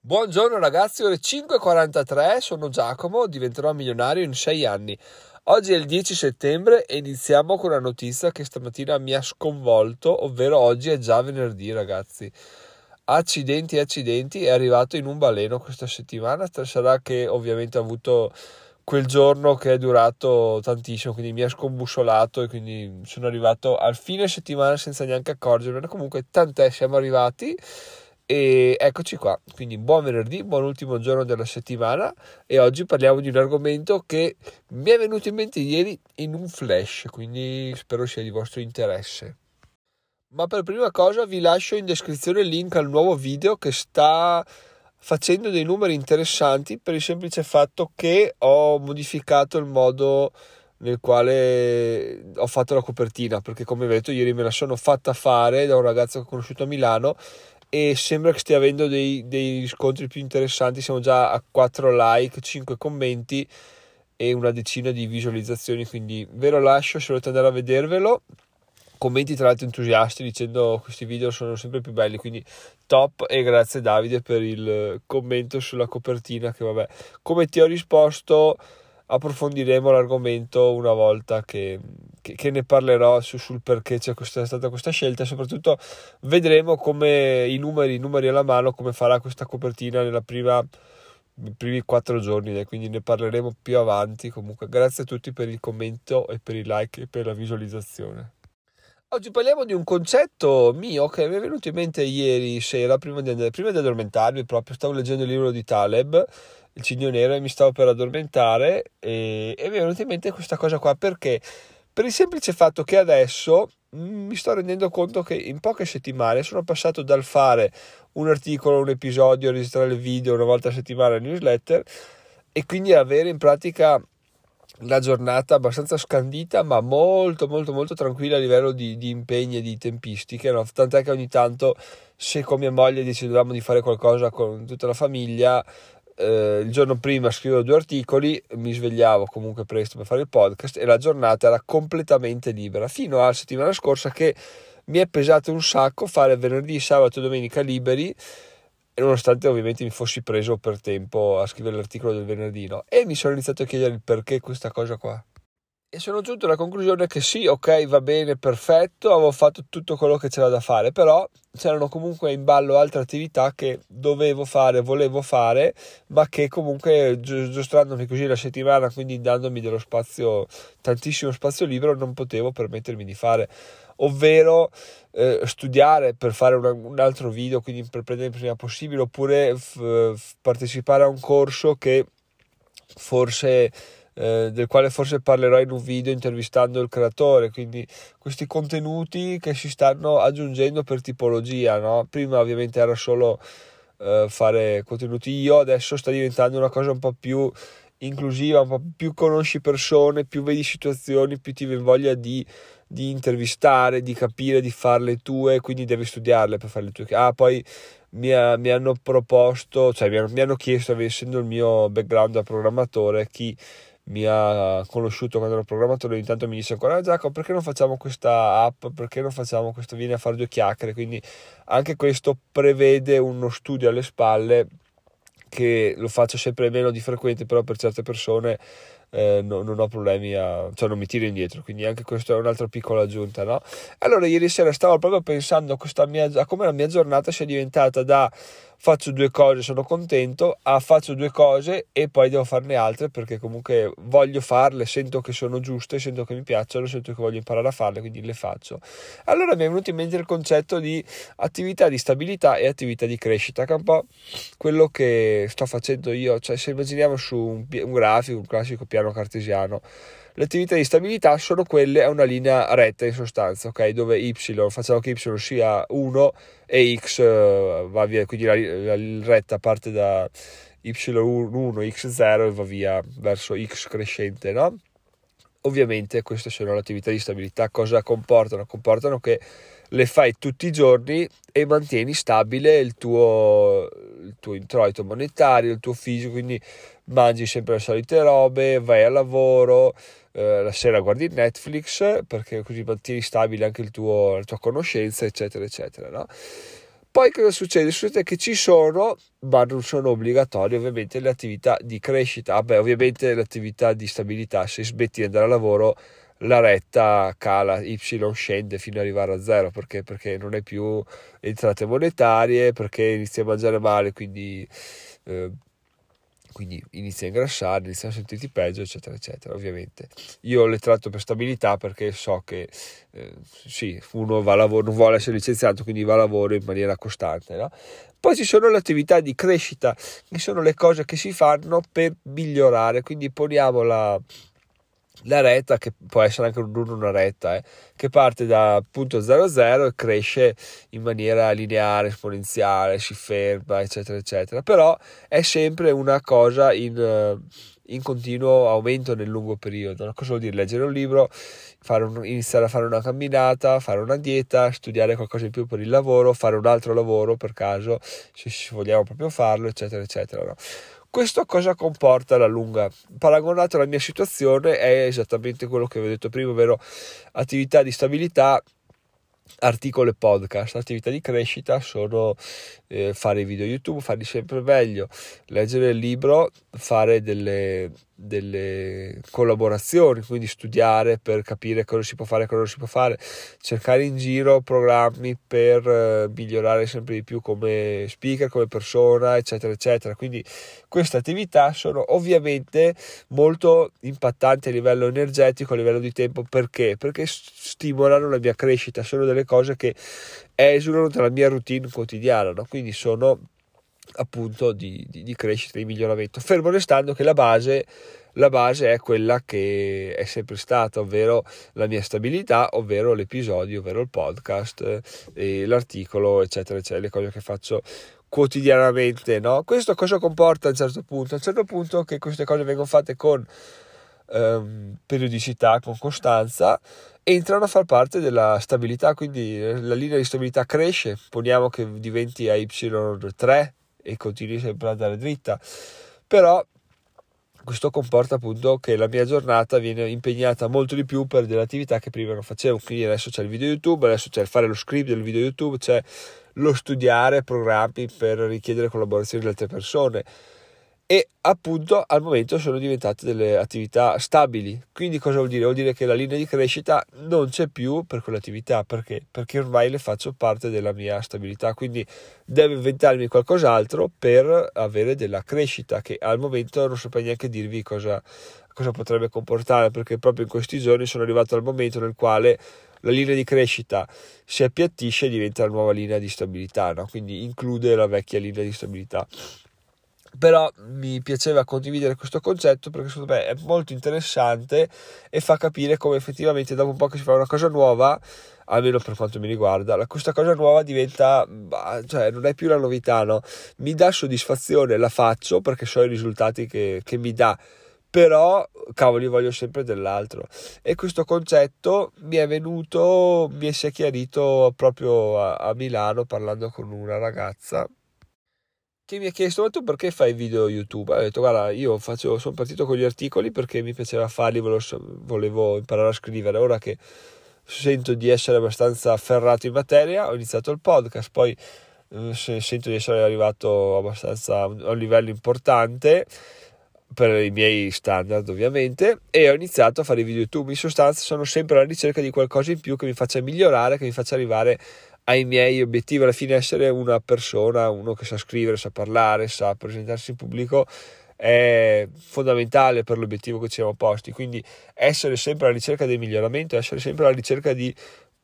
Buongiorno ragazzi, ore 5.43, sono Giacomo, diventerò milionario in 6 anni. Oggi è il 10 settembre e iniziamo con una notizia che stamattina mi ha sconvolto, ovvero oggi è già venerdì ragazzi. Accidenti, accidenti, è arrivato in un baleno questa settimana, sarà che ovviamente ha avuto quel giorno che è durato tantissimo, quindi mi ha scombussolato e quindi sono arrivato al fine settimana senza neanche accorgermene. Comunque, tant'è, siamo arrivati e eccoci qua. Quindi, buon venerdì, buon ultimo giorno della settimana. E oggi parliamo di un argomento che mi è venuto in mente ieri in un flash, quindi spero sia di vostro interesse. Ma per prima cosa vi lascio in descrizione il link al nuovo video che sta facendo dei numeri interessanti per il semplice fatto che ho modificato il modo nel quale ho fatto la copertina perché come vedete ieri me la sono fatta fare da un ragazzo che ho conosciuto a Milano e sembra che stia avendo dei, dei riscontri più interessanti. Siamo già a 4 like 5 commenti e una decina di visualizzazioni quindi ve lo lascio se volete andare a vedervelo. Commenti tra l'altro entusiasti dicendo questi video sono sempre più belli quindi top e grazie Davide per il commento sulla copertina che vabbè come ti ho risposto approfondiremo l'argomento una volta che, che, che ne parlerò su, sul perché c'è questa, stata questa scelta e soprattutto vedremo come i numeri, i numeri alla mano come farà questa copertina nella prima i primi quattro giorni, quindi ne parleremo più avanti. Comunque, grazie a tutti per il commento e per i like e per la visualizzazione. Oggi parliamo di un concetto mio che mi è venuto in mente ieri sera, prima di, prima di addormentarmi, proprio stavo leggendo il libro di Taleb, Il Cigno Nero, e mi stavo per addormentare e, e mi è venuta in mente questa cosa qua perché? Per il semplice fatto che adesso mm, mi sto rendendo conto che in poche settimane sono passato dal fare un articolo, un episodio, registrare il video una volta a settimana newsletter e quindi avere in pratica la giornata abbastanza scandita ma molto molto molto tranquilla a livello di, di impegni e di tempistiche no? tant'è che ogni tanto se con mia moglie decidevamo di fare qualcosa con tutta la famiglia eh, il giorno prima scrivevo due articoli mi svegliavo comunque presto per fare il podcast e la giornata era completamente libera fino alla settimana scorsa che mi è pesato un sacco fare venerdì, sabato e domenica liberi nonostante ovviamente mi fossi preso per tempo a scrivere l'articolo del venerdì no? e mi sono iniziato a chiedere il perché questa cosa qua e sono giunto alla conclusione che sì, ok, va bene, perfetto, avevo fatto tutto quello che c'era da fare, però c'erano comunque in ballo altre attività che dovevo fare, volevo fare, ma che comunque giostrandomi così la settimana, quindi dandomi dello spazio, tantissimo spazio libero, non potevo permettermi di fare. Ovvero eh, studiare per fare una, un altro video, quindi per prendere il prima possibile, oppure f- f- partecipare a un corso che forse eh, del quale forse parlerò in un video intervistando il creatore, quindi questi contenuti che si stanno aggiungendo per tipologia, no? Prima ovviamente era solo eh, fare contenuti io, adesso sta diventando una cosa un po' più inclusiva, un po' più conosci persone, più vedi situazioni, più ti viene voglia di, di intervistare, di capire, di farle tue, quindi devi studiarle per fare le tue. Ah, poi mi, ha, mi hanno proposto, cioè mi hanno, mi hanno chiesto, essendo il mio background da programmatore, chi mi ha conosciuto quando ero programmatore ogni tanto mi dice ancora ah, Giacomo perché non facciamo questa app? Perché non facciamo questo vieni a fare due chiacchiere? Quindi anche questo prevede uno studio alle spalle che lo faccio sempre meno di frequente, però per certe persone eh, no, non ho problemi a, cioè non mi tiro indietro, quindi anche questo è un'altra piccola aggiunta, no? Allora ieri sera stavo proprio pensando a, mia, a come la mia giornata sia diventata da faccio due cose, sono contento, ah, faccio due cose e poi devo farne altre perché comunque voglio farle, sento che sono giuste, sento che mi piacciono, sento che voglio imparare a farle, quindi le faccio. Allora mi è venuto in mente il concetto di attività di stabilità e attività di crescita, che è un po' quello che sto facendo io, cioè se immaginiamo su un, un grafico, un classico piano cartesiano, le attività di stabilità sono quelle a una linea retta in sostanza, ok? Dove y, facciamo che y sia 1 e x uh, va via, quindi la, la retta parte da y1, x0 e va via verso x crescente, no? Ovviamente queste sono le attività di stabilità, cosa comportano? Comportano che le fai tutti i giorni e mantieni stabile il tuo, il tuo introito monetario, il tuo fisico, quindi mangi sempre le solite robe, vai al lavoro, eh, la sera guardi Netflix perché così mantieni stabile anche tuo, la tua conoscenza, eccetera, eccetera. No? Poi cosa succede? Succede che ci sono, ma non sono obbligatorie ovviamente, le attività di crescita. Vabbè, ovviamente le attività di stabilità, se smetti di andare a lavoro la retta cala, Y scende fino ad arrivare a zero perché, perché non hai più entrate monetarie, perché inizi a mangiare male, quindi, eh, quindi inizi a ingrassare, inizi a sentirti peggio, eccetera, eccetera. Ovviamente io le tratto per stabilità perché so che eh, sì, uno va a lavoro, non vuole essere licenziato, quindi va a lavoro in maniera costante. No? Poi ci sono le attività di crescita, che sono le cose che si fanno per migliorare, quindi poniamo la la retta, che può essere anche un 1 una retta, eh, che parte da punto 00 e cresce in maniera lineare, esponenziale, si ferma, eccetera, eccetera. Però è sempre una cosa in, eh, in continuo aumento nel lungo periodo. Cosa vuol dire? Leggere un libro, un, iniziare a fare una camminata, fare una dieta, studiare qualcosa in più per il lavoro, fare un altro lavoro per caso, se vogliamo proprio farlo, eccetera, eccetera. No? Questo cosa comporta alla lunga? Paragonato alla mia situazione è esattamente quello che vi ho detto prima, ovvero attività di stabilità articoli e podcast, attività di crescita sono eh, fare video YouTube, farli sempre meglio, leggere il libro, fare delle, delle collaborazioni, quindi studiare per capire cosa si può fare cosa non si può fare, cercare in giro programmi per eh, migliorare sempre di più come speaker, come persona, eccetera, eccetera. Quindi queste attività sono ovviamente molto impattanti a livello energetico, a livello di tempo, perché? Perché stimolano la mia crescita, sono delle cose che esulano dalla mia routine quotidiana, no? quindi sono appunto di, di, di, crescita, di miglioramento, fermo restando che la base, la base è quella che è sempre stata, ovvero la mia stabilità, ovvero l'episodio, ovvero il podcast, eh, l'articolo, eccetera, eccetera, le cose che faccio quotidianamente. No? Questo cosa comporta a un certo punto? A un certo punto che queste cose vengono fatte con ehm, periodicità, con costanza, entrano a far parte della stabilità, quindi la linea di stabilità cresce, poniamo che diventi a Y3 e continui sempre ad andare dritta, però questo comporta appunto che la mia giornata viene impegnata molto di più per delle attività che prima non facevo, quindi adesso c'è il video YouTube, adesso c'è il fare lo script del video YouTube, c'è lo studiare programmi per richiedere collaborazioni di altre persone e appunto al momento sono diventate delle attività stabili. Quindi cosa vuol dire? Vuol dire che la linea di crescita non c'è più per quelle attività perché? Perché ormai le faccio parte della mia stabilità, quindi devo inventarmi qualcos'altro per avere della crescita che al momento non saprei neanche dirvi cosa, cosa potrebbe comportare perché proprio in questi giorni sono arrivato al momento nel quale la linea di crescita si appiattisce e diventa la nuova linea di stabilità, no? quindi include la vecchia linea di stabilità però mi piaceva condividere questo concetto perché secondo me è molto interessante e fa capire come effettivamente dopo un po' che si fa una cosa nuova almeno per quanto mi riguarda questa cosa nuova diventa cioè non è più la novità no? mi dà soddisfazione la faccio perché so i risultati che, che mi dà però cavoli voglio sempre dell'altro e questo concetto mi è venuto mi si è chiarito proprio a, a Milano parlando con una ragazza che mi ha chiesto ma tu perché fai video YouTube? Ho detto guarda io faccio, sono partito con gli articoli perché mi piaceva farli, volevo, volevo imparare a scrivere, ora che sento di essere abbastanza afferrato in materia ho iniziato il podcast, poi eh, sento di essere arrivato abbastanza a un livello importante per i miei standard ovviamente e ho iniziato a fare video YouTube. In sostanza sono sempre alla ricerca di qualcosa in più che mi faccia migliorare che mi faccia arrivare ai miei obiettivi, alla fine essere una persona, uno che sa scrivere, sa parlare, sa presentarsi in pubblico è fondamentale per l'obiettivo che ci siamo posti, quindi essere sempre alla ricerca del miglioramento, essere sempre alla ricerca di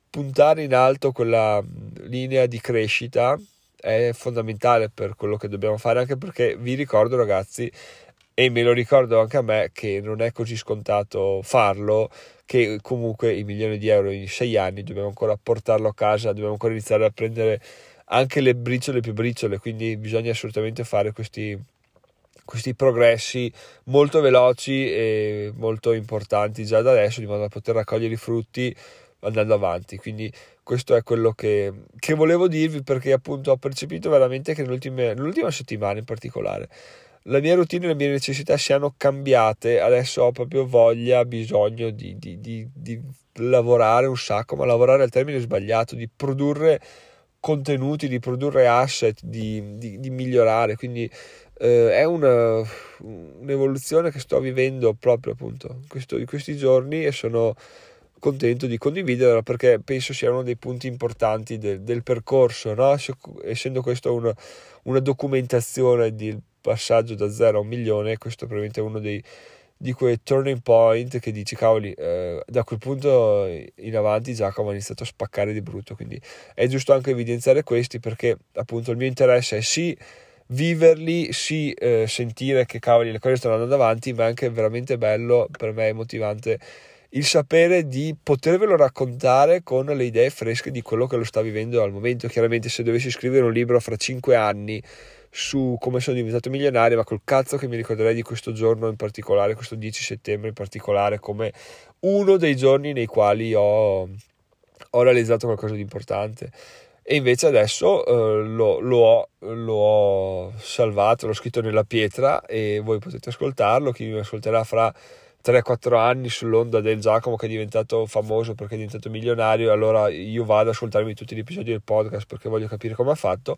puntare in alto quella linea di crescita è fondamentale per quello che dobbiamo fare, anche perché vi ricordo ragazzi, e me lo ricordo anche a me, che non è così scontato farlo, che comunque i milioni di euro in sei anni dobbiamo ancora portarlo a casa, dobbiamo ancora iniziare a prendere anche le briciole più briciole, quindi bisogna assolutamente fare questi, questi progressi molto veloci e molto importanti già da adesso, di modo da poter raccogliere i frutti andando avanti. Quindi questo è quello che, che volevo dirvi perché appunto ho percepito veramente che nell'ultima settimana in particolare la mia routine e le mie necessità siano cambiate, adesso ho proprio voglia, bisogno di, di, di, di lavorare un sacco, ma lavorare al termine sbagliato, di produrre contenuti, di produrre asset, di, di, di migliorare, quindi eh, è una, un'evoluzione che sto vivendo proprio appunto questo, in questi giorni e sono contento di condividerla perché penso sia uno dei punti importanti del, del percorso, no? essendo questo una, una documentazione del passaggio da zero a un milione, questo è probabilmente uno dei, di quei turning point che dici cavoli eh, da quel punto in avanti Giacomo ha iniziato a spaccare di brutto quindi è giusto anche evidenziare questi perché appunto il mio interesse è sì viverli sì eh, sentire che cavoli le cose stanno andando avanti ma è anche veramente bello per me è motivante il sapere di potervelo raccontare con le idee fresche di quello che lo sta vivendo al momento. Chiaramente, se dovessi scrivere un libro fra cinque anni su come sono diventato milionario, ma col cazzo che mi ricorderei di questo giorno in particolare, questo 10 settembre in particolare, come uno dei giorni nei quali ho, ho realizzato qualcosa di importante. E invece adesso eh, lo, lo, ho, lo, ho, salvato, l'ho scritto nella pietra e voi potete ascoltarlo. Chi mi ascolterà fra 3-4 anni sull'onda del Giacomo che è diventato famoso perché è diventato milionario, allora io vado ad ascoltarmi tutti gli episodi del podcast perché voglio capire come ha fatto.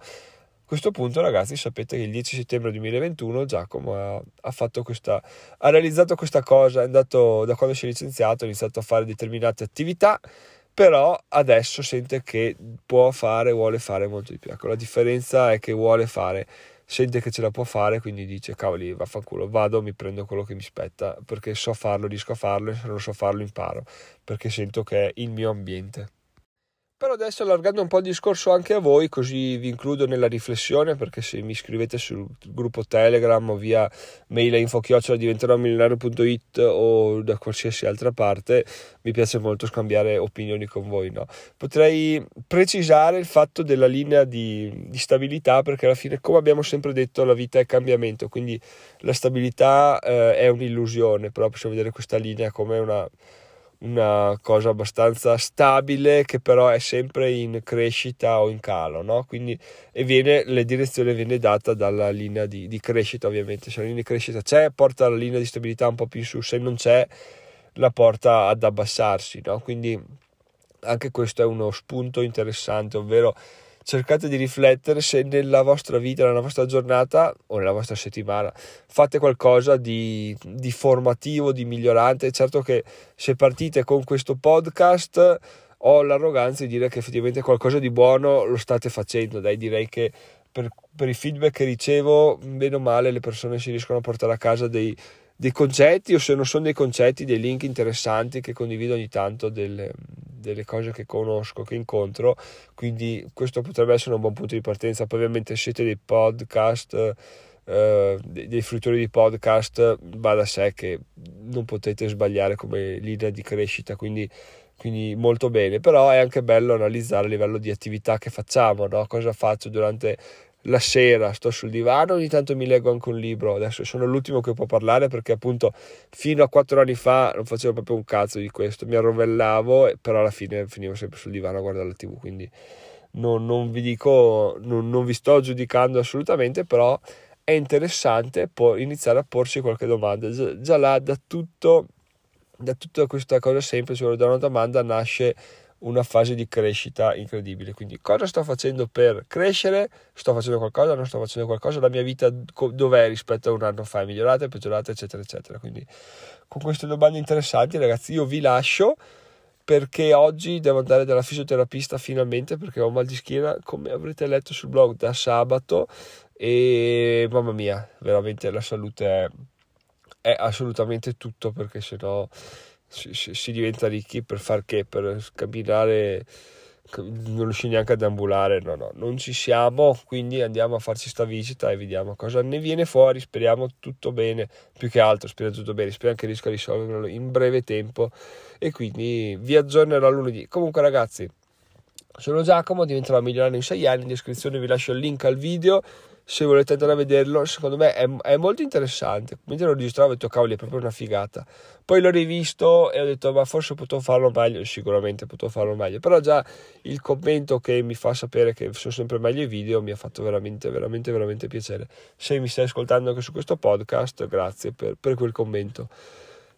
A questo punto, ragazzi, sapete che il 10 settembre 2021 Giacomo ha, ha, questa, ha realizzato questa cosa, è andato da quando si è licenziato, ha iniziato a fare determinate attività, però adesso sente che può fare, vuole fare molto di più. Ecco, la differenza è che vuole fare sente che ce la può fare, quindi dice cavoli vaffanculo, vado, mi prendo quello che mi spetta, perché so farlo, riesco a farlo e se non so farlo imparo, perché sento che è il mio ambiente. Però adesso allargando un po' il discorso anche a voi, così vi includo nella riflessione, perché se mi scrivete sul gruppo Telegram o via mail a info-chiocciola diventerò milionario.it o da qualsiasi altra parte, mi piace molto scambiare opinioni con voi. No? Potrei precisare il fatto della linea di, di, stabilità, perché alla fine, come abbiamo sempre detto, la vita è cambiamento, quindi la stabilità eh, è un'illusione, però possiamo vedere questa linea come una una cosa abbastanza stabile che però è sempre in crescita o in calo, no? Quindi e viene, la direzione viene data dalla linea di, di, crescita ovviamente, se la linea di crescita c'è porta la linea di stabilità un po' più in su, se non c'è la porta ad abbassarsi, no? Quindi anche questo è uno spunto interessante, ovvero cercate di riflettere se nella vostra vita, nella vostra giornata o nella vostra settimana fate qualcosa di, di formativo, di migliorante. Certo che se partite con questo podcast ho l'arroganza di dire che effettivamente qualcosa di buono lo state facendo. Dai, direi che per, per i feedback che ricevo, bene o male, le persone si riescono a portare a casa dei, dei concetti o se non sono dei concetti, dei link interessanti che condivido ogni tanto delle, delle cose che conosco, che incontro, quindi questo potrebbe essere un buon punto di partenza. Poi ovviamente siete dei podcast, eh, dei, fruttori di podcast, va da sé che non potete sbagliare come linea di crescita, quindi quindi molto bene, però è anche bello analizzare a livello di attività che facciamo, no? cosa faccio durante la sera sto sul divano, ogni tanto mi leggo anche un libro. Adesso sono l'ultimo che può parlare perché appunto fino a quattro anni fa non facevo proprio un cazzo di questo, mi arrovellavo, però alla fine finivo sempre sul divano a guardare la tv, quindi non, non vi dico, non, non, vi sto giudicando assolutamente, però è interessante iniziare a porsi qualche domanda. Già, già là da tutto, da tutta questa cosa semplice, da una domanda nasce una fase di crescita incredibile. Quindi, cosa sto facendo per crescere? Sto facendo qualcosa? Non sto facendo qualcosa? La mia vita dov'è rispetto a un anno fa? È migliorata, è peggiorata, eccetera, eccetera. Quindi, con queste domande interessanti, ragazzi, io vi lascio perché oggi devo andare dalla fisioterapista finalmente perché ho mal di schiena, come avrete letto sul blog da sabato. E mamma mia, veramente la salute è, è assolutamente tutto perché sennò si, si, diventa ricchi per far che? Per camminare, non riuscì neanche ad ambulare, no, no, non ci siamo, quindi andiamo a farci sta visita e vediamo cosa ne viene fuori, speriamo tutto bene, più che altro speriamo tutto bene, speriamo che riesca a risolverlo in breve tempo. E quindi vi aggiornerò lunedì. Comunque ragazzi, sono Giacomo, diventerò milionario in 6 anni, in descrizione vi lascio il link al video se volete andare a vederlo, secondo me è, è molto interessante. Mentre lo registravo ho detto cavoli è proprio una figata. Poi l'ho rivisto e ho detto ma forse potevo farlo meglio, sicuramente potevo farlo meglio. Però già il commento che mi fa sapere che sono sempre meglio i video mi ha fatto veramente, veramente, veramente piacere. Se mi stai ascoltando anche su questo podcast, grazie per, per quel commento.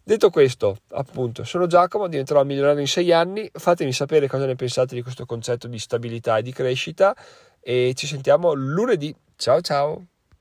Detto questo, appunto, sono Giacomo, diventerò milionario in sei anni. Fatemi sapere cosa ne pensate di questo concetto di stabilità e di crescita. E ci sentiamo lunedì. Tchau, tchau.